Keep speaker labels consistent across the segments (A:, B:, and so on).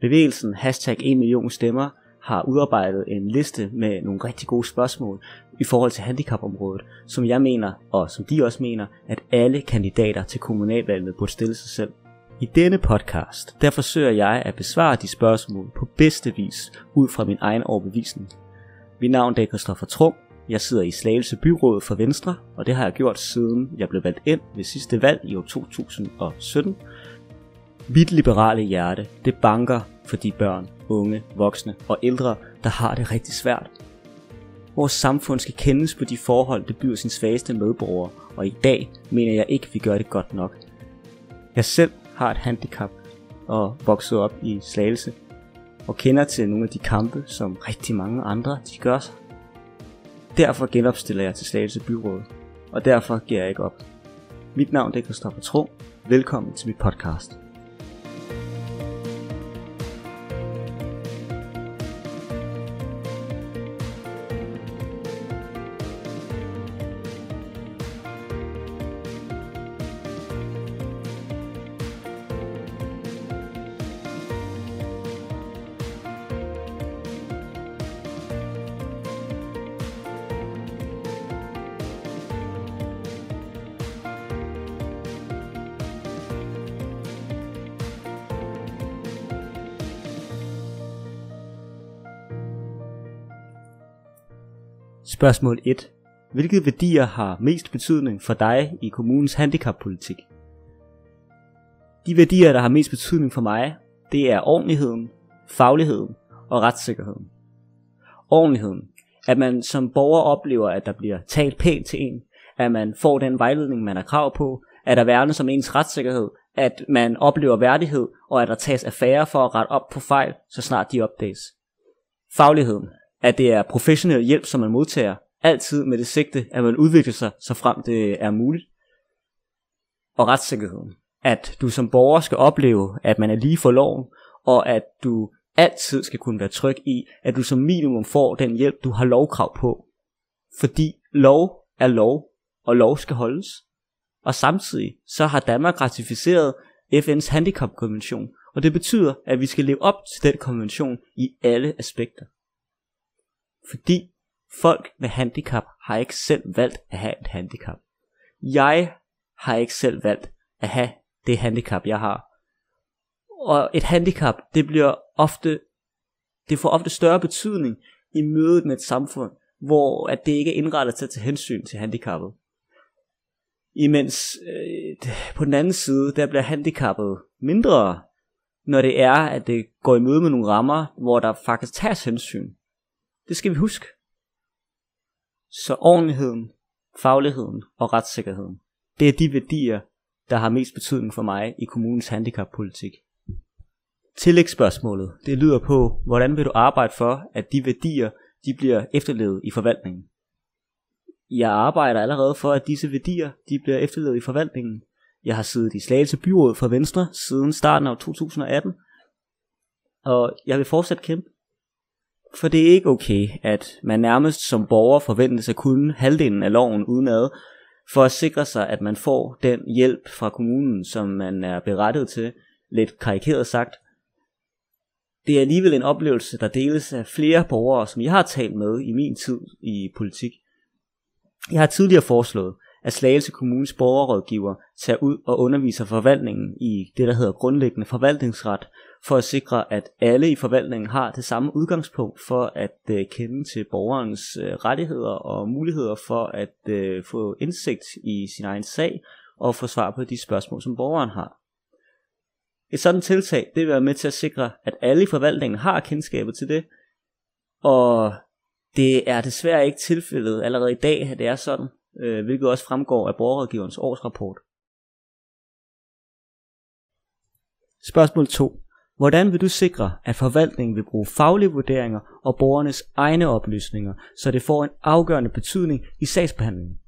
A: Bevægelsen hashtag 1 million stemmer har udarbejdet en liste med nogle rigtig gode spørgsmål i forhold til handicapområdet, som jeg mener, og som de også mener, at alle kandidater til kommunalvalget burde stille sig selv. I denne podcast, der forsøger jeg at besvare de spørgsmål på bedste vis ud fra min egen overbevisning. Mit navn er Christoffer Trum, jeg sidder i Slagelse Byråd for Venstre, og det har jeg gjort siden jeg blev valgt ind ved sidste valg i år 2017. Mit liberale hjerte, det banker for de børn, unge, voksne og ældre, der har det rigtig svært. Vores samfund skal kendes på de forhold, det byder sin svageste medborgere, og i dag mener jeg ikke, at vi gør det godt nok. Jeg selv har et handicap og vokset op i Slagelse, og kender til nogle af de kampe, som rigtig mange andre de gør sig. Derfor genopstiller jeg til Slagelse Byråd, og derfor giver jeg ikke op. Mit navn er Kristoffer Tro. Velkommen til mit podcast. Spørgsmål 1. Hvilke værdier har mest betydning for dig i kommunens handicappolitik? De værdier, der har mest betydning for mig, det er ordentligheden, fagligheden og retssikkerheden. Ordentligheden. At man som borger oplever, at der bliver talt pænt til en, at man får den vejledning, man har krav på, at der værnes om ens retssikkerhed, at man oplever værdighed, og at der tages affære for at rette op på fejl, så snart de opdages. Fagligheden at det er professionel hjælp, som man modtager, altid med det sigte, at man udvikler sig, så frem det er muligt. Og retssikkerheden. At du som borger skal opleve, at man er lige for loven, og at du altid skal kunne være tryg i, at du som minimum får den hjælp, du har lovkrav på. Fordi lov er lov, og lov skal holdes. Og samtidig så har Danmark ratificeret FN's handicapkonvention, og det betyder, at vi skal leve op til den konvention i alle aspekter. Fordi folk med handicap har ikke selv valgt at have et handicap. Jeg har ikke selv valgt at have det handicap, jeg har. Og et handicap, det bliver ofte, det får ofte større betydning i mødet med et samfund, hvor at det ikke er indrettet til at tage hensyn til handicappet. Imens øh, på den anden side, der bliver handicappet mindre, når det er, at det går i møde med nogle rammer, hvor der faktisk tages hensyn. Det skal vi huske. Så ordentligheden, fagligheden og retssikkerheden, det er de værdier, der har mest betydning for mig i kommunens handicappolitik. Tillægsspørgsmålet, det lyder på, hvordan vil du arbejde for, at de værdier, de bliver efterlevet i forvaltningen? Jeg arbejder allerede for, at disse værdier, de bliver efterlevet i forvaltningen. Jeg har siddet i Slagelse Byråd for Venstre siden starten af 2018, og jeg vil fortsat kæmpe for det er ikke okay, at man nærmest som borger forventes at kunne halvdelen af loven udenad, for at sikre sig, at man får den hjælp fra kommunen, som man er berettet til, lidt karikeret sagt. Det er alligevel en oplevelse, der deles af flere borgere, som jeg har talt med i min tid i politik. Jeg har tidligere foreslået, at Slagelse Kommunes borgerrådgiver tager ud og underviser forvaltningen i det, der hedder grundlæggende forvaltningsret, for at sikre, at alle i forvaltningen har det samme udgangspunkt for at øh, kende til borgerens øh, rettigheder og muligheder for at øh, få indsigt i sin egen sag og få svar på de spørgsmål, som borgeren har. Et sådan tiltag det vil være med til at sikre, at alle i forvaltningen har kendskabet til det, og det er desværre ikke tilfældet allerede i dag, at det er sådan, øh, hvilket også fremgår af borgerrådgiverens årsrapport. Spørgsmål 2. Hvordan vil du sikre, at forvaltningen vil bruge faglige vurderinger og borgernes egne oplysninger, så det får en afgørende betydning i sagsbehandlingen?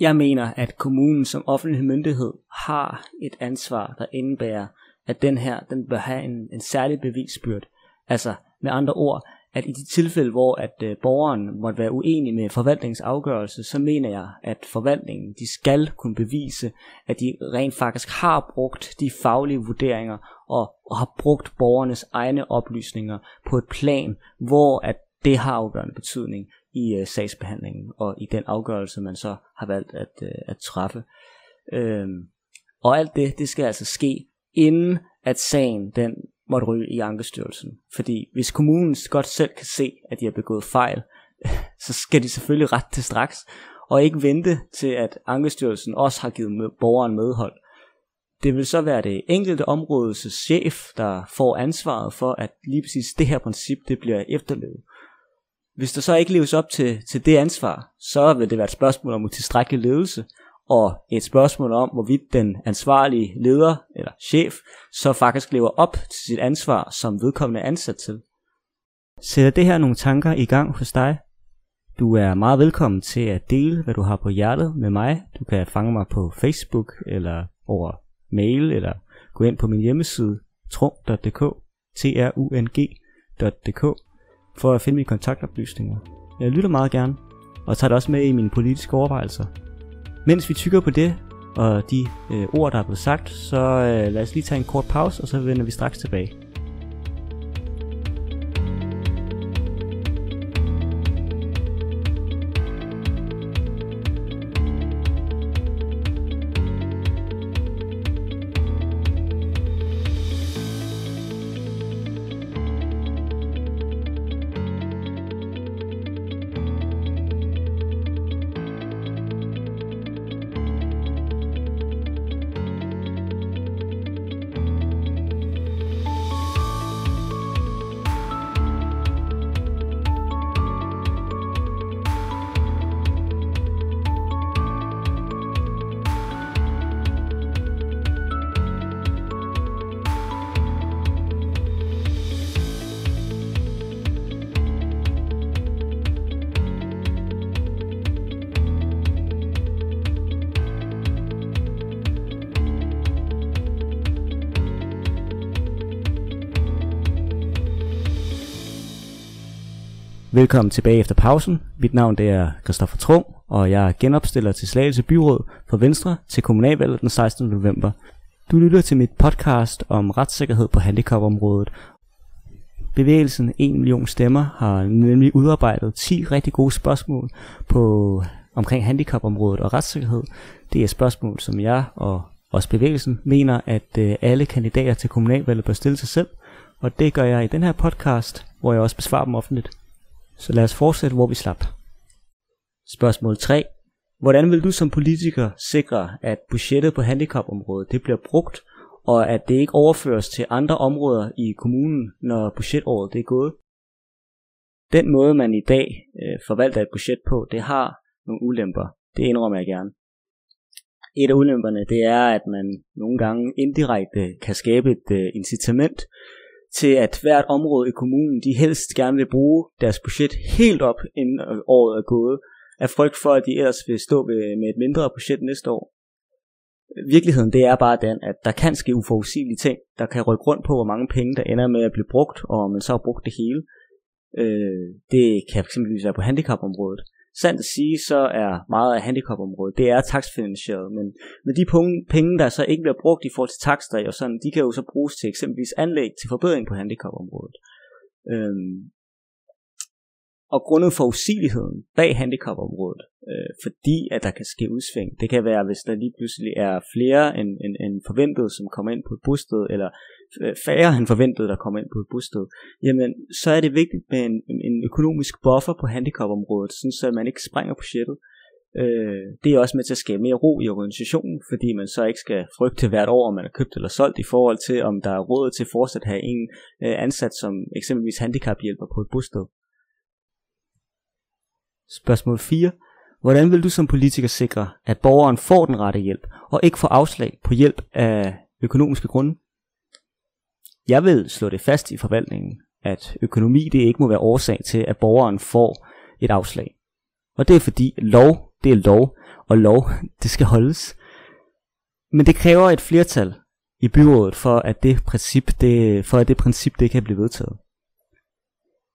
A: Jeg mener, at kommunen som offentlig myndighed har et ansvar, der indebærer, at den her den bør have en, en særlig bevisbyrd. Altså med andre ord, at i de tilfælde, hvor at øh, borgeren måtte være uenig med forvaltningens afgørelse, så mener jeg, at forvaltningen de skal kunne bevise, at de rent faktisk har brugt de faglige vurderinger og, og har brugt borgernes egne oplysninger på et plan, hvor at det har afgørende betydning i øh, sagsbehandlingen og i den afgørelse, man så har valgt at, øh, at træffe. Øhm, og alt det, det skal altså ske, inden at sagen den måtte ryge i Ankestyrelsen. Fordi hvis kommunen godt selv kan se, at de har begået fejl, så skal de selvfølgelig ret til straks, og ikke vente til, at Ankestyrelsen også har givet med, borgeren medhold. Det vil så være det enkelte områdes chef, der får ansvaret for, at lige præcis det her princip, det bliver efterlevet. Hvis der så ikke leves op til, til det ansvar, så vil det være et spørgsmål om tilstrækkelig ledelse, og et spørgsmål om, hvorvidt den ansvarlige leder eller chef så faktisk lever op til sit ansvar, som vedkommende er ansat til. Sætter det her nogle tanker i gang hos dig? Du er meget velkommen til at dele, hvad du har på hjertet med mig. Du kan fange mig på Facebook eller over mail, eller gå ind på min hjemmeside trung.dk, trung.dk, for at finde mine kontaktoplysninger. Jeg lytter meget gerne, og tager det også med i mine politiske overvejelser. Mens vi tykker på det, og de øh, ord, der er blevet sagt, så øh, lad os lige tage en kort pause, og så vender vi straks tilbage. Velkommen tilbage efter pausen. Mit navn det er Christoffer Trum, og jeg er genopstiller til Slagelse Byråd for Venstre til kommunalvalget den 16. november. Du lytter til mit podcast om retssikkerhed på handicapområdet. Bevægelsen 1 million stemmer har nemlig udarbejdet 10 rigtig gode spørgsmål på omkring handicapområdet og retssikkerhed. Det er spørgsmål, som jeg og også bevægelsen mener, at øh, alle kandidater til kommunalvalget bør stille sig selv, og det gør jeg i den her podcast, hvor jeg også besvarer dem offentligt. Så lad os fortsætte, hvor vi slap. Spørgsmål 3. Hvordan vil du som politiker sikre, at budgettet på handicapområdet det bliver brugt, og at det ikke overføres til andre områder i kommunen, når budgetåret det er gået? Den måde, man i dag øh, forvalter et budget på, det har nogle ulemper. Det indrømmer jeg gerne. Et af ulemperne, det er, at man nogle gange indirekte kan skabe et øh, incitament til at hvert område i kommunen, de helst gerne vil bruge deres budget helt op, inden øh, året er gået, af frygt for, at de ellers vil stå med et mindre budget næste år. Virkeligheden det er bare den, at der kan ske uforudsigelige ting, der kan rykke rundt på, hvor mange penge der ender med at blive brugt, og om man så har brugt det hele. Øh, det kan fx være på handicapområdet. Sandt at sige, så er meget af handicapområdet, det er taksfinansieret, men, men de penge, der så ikke bliver brugt i forhold til takster, og sådan, de kan jo så bruges til eksempelvis anlæg til forbedring på handicapområdet. Øhm, og grundet forudsigeligheden bag handicapområdet, øh, fordi at der kan ske udsving. Det kan være, hvis der lige pludselig er flere end, end, end forventet, som kommer ind på et bosted, eller øh, færre end forventet, der kommer ind på et bosted, jamen så er det vigtigt med en, en økonomisk buffer på handicapområdet, sådan så man ikke sprænger budgettet. Øh, det er også med til at skabe mere ro i organisationen, fordi man så ikke skal frygte hvert år, om man er købt eller solgt, i forhold til, om der er råd til fortsat at have en øh, ansat som eksempelvis handicaphjælper på et bosted. Spørgsmål 4. Hvordan vil du som politiker sikre, at borgeren får den rette hjælp, og ikke får afslag på hjælp af økonomiske grunde? Jeg vil slå det fast i forvaltningen, at økonomi det ikke må være årsag til, at borgeren får et afslag. Og det er fordi lov, det er lov, og lov, det skal holdes. Men det kræver et flertal i byrådet for at det princip, det, for at det princip det kan blive vedtaget.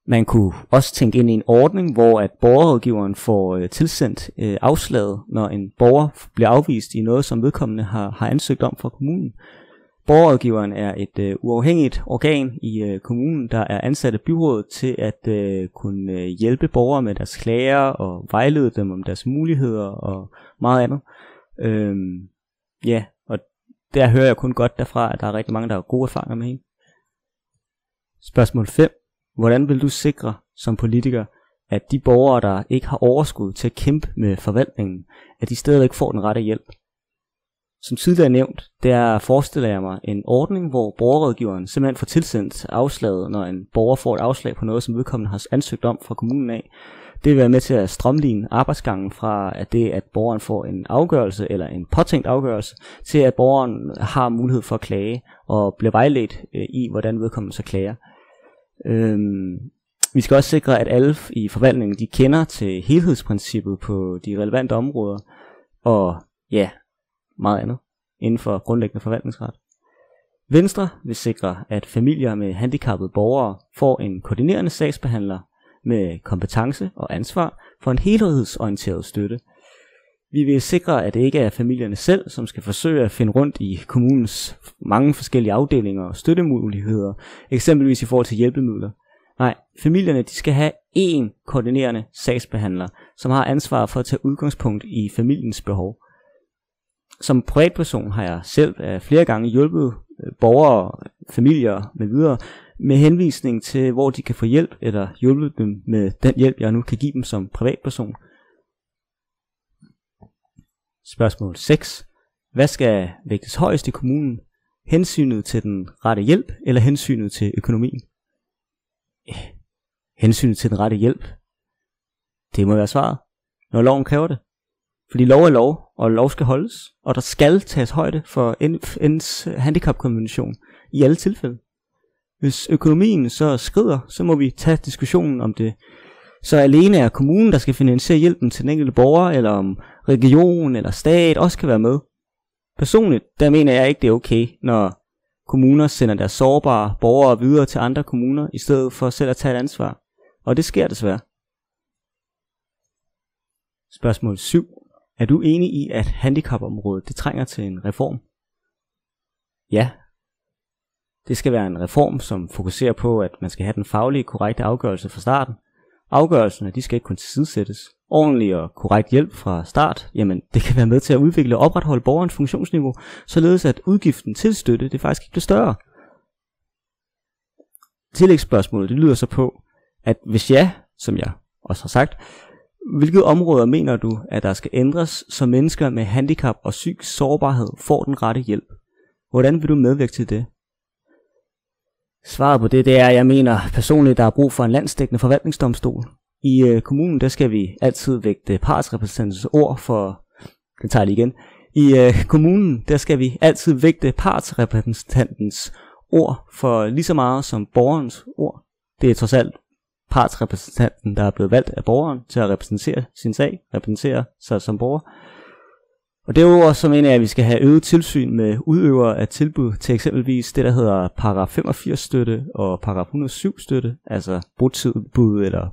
A: Man kunne også tænke ind i en ordning, hvor at borgerrådgiveren får øh, tilsendt øh, afslaget, når en borger bliver afvist i noget, som vedkommende har, har ansøgt om fra kommunen. Borgerrådgiveren er et øh, uafhængigt organ i øh, kommunen, der er ansat af byrådet til at øh, kunne øh, hjælpe borgere med deres klager og vejlede dem om deres muligheder og meget andet. Øhm, ja, og der hører jeg kun godt derfra, at der er rigtig mange, der har gode erfaringer med hende. Spørgsmål 5. Hvordan vil du sikre som politiker, at de borgere, der ikke har overskud til at kæmpe med forvaltningen, at de stadigvæk får den rette hjælp? Som tidligere nævnt, der forestiller jeg mig en ordning, hvor borgerrådgiveren simpelthen får tilsendt afslaget, når en borger får et afslag på noget, som vedkommende har ansøgt om fra kommunen af. Det vil være med til at strømligne arbejdsgangen fra at det, at borgeren får en afgørelse eller en påtænkt afgørelse, til at borgeren har mulighed for at klage og bliver vejledt øh, i, hvordan vedkommende så klager. Øhm, vi skal også sikre, at alle i forvaltningen de kender til helhedsprincippet på de relevante områder, og ja, meget andet inden for grundlæggende forvaltningsret. Venstre vil sikre, at familier med handicappede borgere får en koordinerende sagsbehandler med kompetence og ansvar for en helhedsorienteret støtte. Vi vil sikre, at det ikke er familierne selv, som skal forsøge at finde rundt i kommunens mange forskellige afdelinger og støttemuligheder, eksempelvis i forhold til hjælpemidler. Nej, familierne de skal have én koordinerende sagsbehandler, som har ansvar for at tage udgangspunkt i familiens behov som privatperson har jeg selv øh, flere gange hjulpet øh, borgere, familier med videre med henvisning til, hvor de kan få hjælp, eller hjulpet dem med den hjælp, jeg nu kan give dem som privatperson. Spørgsmål 6. Hvad skal vægtes højst i kommunen? Hensynet til den rette hjælp, eller hensynet til økonomien? Eh, hensynet til den rette hjælp. Det må være svaret, når loven kræver det. Fordi lov er lov, og lov skal holdes, og der skal tages højde for FN's handicapkonvention i alle tilfælde. Hvis økonomien så skrider, så må vi tage diskussionen om det. Så alene er kommunen, der skal finansiere hjælpen til den enkelte borger, eller om region eller stat også kan være med. Personligt, der mener jeg ikke, det er okay, når kommuner sender deres sårbare borgere videre til andre kommuner, i stedet for selv at tage et ansvar. Og det sker desværre. Spørgsmål 7. Er du enig i, at handicapområdet det trænger til en reform? Ja. Det skal være en reform, som fokuserer på, at man skal have den faglige korrekte afgørelse fra starten. Afgørelserne de skal ikke kun tilsidesættes. Ordentlig og korrekt hjælp fra start, jamen det kan være med til at udvikle og opretholde borgerens funktionsniveau, således at udgiften til støtte det faktisk ikke bliver større. Tillægsspørgsmålet det lyder så på, at hvis ja, som jeg også har sagt, hvilke områder mener du, at der skal ændres, så mennesker med handicap og psykisk sårbarhed får den rette hjælp? Hvordan vil du medvirke til det? Svaret på det, det er, at jeg mener personligt, der er brug for en landsdækkende forvaltningsdomstol. I øh, kommunen, der skal vi altid vægte partsrepræsentantens ord for... Den tager jeg lige igen. I øh, kommunen, der skal vi altid vægte partsrepræsentantens ord for lige så meget som borgerens ord. Det er trods alt partsrepræsentanten, der er blevet valgt af borgeren til at repræsentere sin sag, repræsentere sig som borger. Og derudover så mener jeg, at vi skal have øget tilsyn med udøvere af tilbud til eksempelvis det, der hedder paragraf 85 støtte og paragraf 107 støtte, altså botilbud eller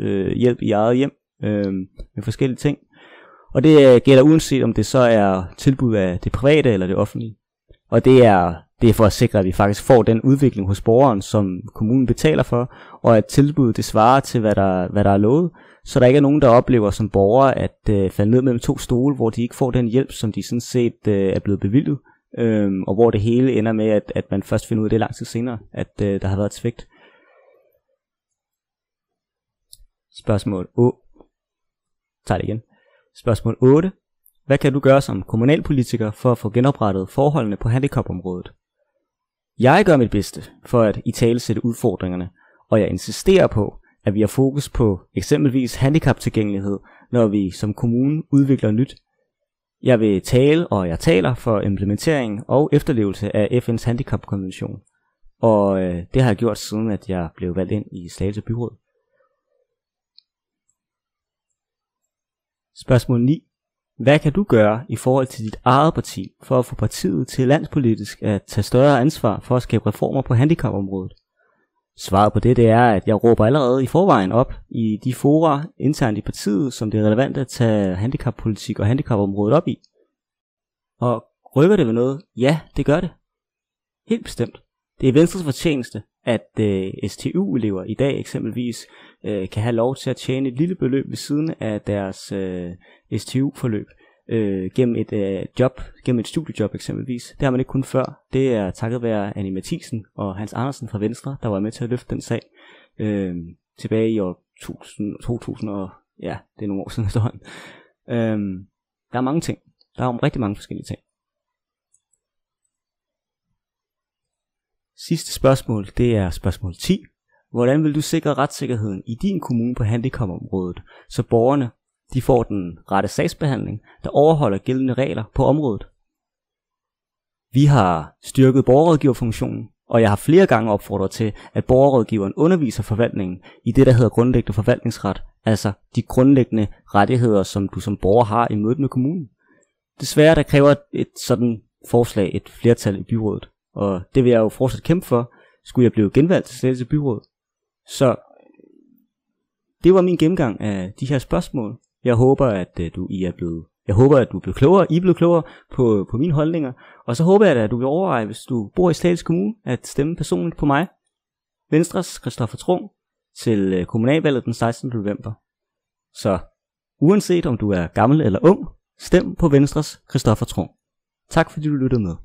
A: øh, hjælp i eget hjem øh, med forskellige ting. Og det øh, gælder uanset om det så er tilbud af det private eller det offentlige. Og det er det er for at sikre, at vi faktisk får den udvikling hos borgeren, som kommunen betaler for, og at tilbuddet det svarer til, hvad der, hvad der er lovet, så der ikke er nogen, der oplever som borgere at øh, falde ned mellem to stole, hvor de ikke får den hjælp, som de sådan set øh, er blevet bevilget, øh, og hvor det hele ender med, at, at man først finder ud af det lang tid senere, at øh, der har været et svigt. Spørgsmål 8. Tag det igen. Spørgsmål 8. Hvad kan du gøre som kommunalpolitiker for at få genoprettet forholdene på handicapområdet? Jeg gør mit bedste for at i tale sætte udfordringerne, og jeg insisterer på, at vi har fokus på eksempelvis handicaptilgængelighed, når vi som kommune udvikler nyt. Jeg vil tale, og jeg taler for implementering og efterlevelse af FN's handicapkonvention. Og øh, det har jeg gjort siden, at jeg blev valgt ind i Slagelse Byråd. Spørgsmål 9. Hvad kan du gøre i forhold til dit eget parti for at få partiet til landspolitisk at tage større ansvar for at skabe reformer på handicapområdet? Svaret på det, det er, at jeg råber allerede i forvejen op i de fora internt i partiet, som det er relevant at tage handicappolitik og handicapområdet op i. Og rykker det ved noget? Ja, det gør det. Helt bestemt. Det er Venstres fortjeneste, at øh, STU-elever i dag eksempelvis øh, kan have lov til at tjene et lille beløb ved siden af deres øh, STU-forløb øh, gennem et øh, job, gennem et studiejob eksempelvis. Det har man ikke kun før. Det er takket være Annie Mathisen og Hans Andersen fra Venstre, der var med til at løfte den sag øh, tilbage i år 2000, 2000 og ja, det er nogle år siden efterhånden. Øh, der er mange ting. Der er rigtig mange forskellige ting. Sidste spørgsmål, det er spørgsmål 10. Hvordan vil du sikre retssikkerheden i din kommune på handicapområdet, så borgerne de får den rette sagsbehandling, der overholder gældende regler på området? Vi har styrket borgerrådgiverfunktionen, og jeg har flere gange opfordret til, at borgerrådgiveren underviser forvaltningen i det, der hedder grundlæggende forvaltningsret, altså de grundlæggende rettigheder, som du som borger har i mødet med kommunen. Desværre der kræver et sådan forslag et flertal i byrådet, og det vil jeg jo fortsat kæmpe for, skulle jeg blive genvalgt til Slagelse Byråd. Så det var min gennemgang af de her spørgsmål. Jeg håber, at øh, du I er blevet jeg håber, at du blev klogere, I blev klogere på, på mine holdninger. Og så håber jeg, at du vil overveje, hvis du bor i Slagelse Kommune, at stemme personligt på mig, Venstres Christoffer Trung, til øh, kommunalvalget den 16. november. Så uanset om du er gammel eller ung, stem på Venstres Christoffer Trung. Tak fordi du lyttede med.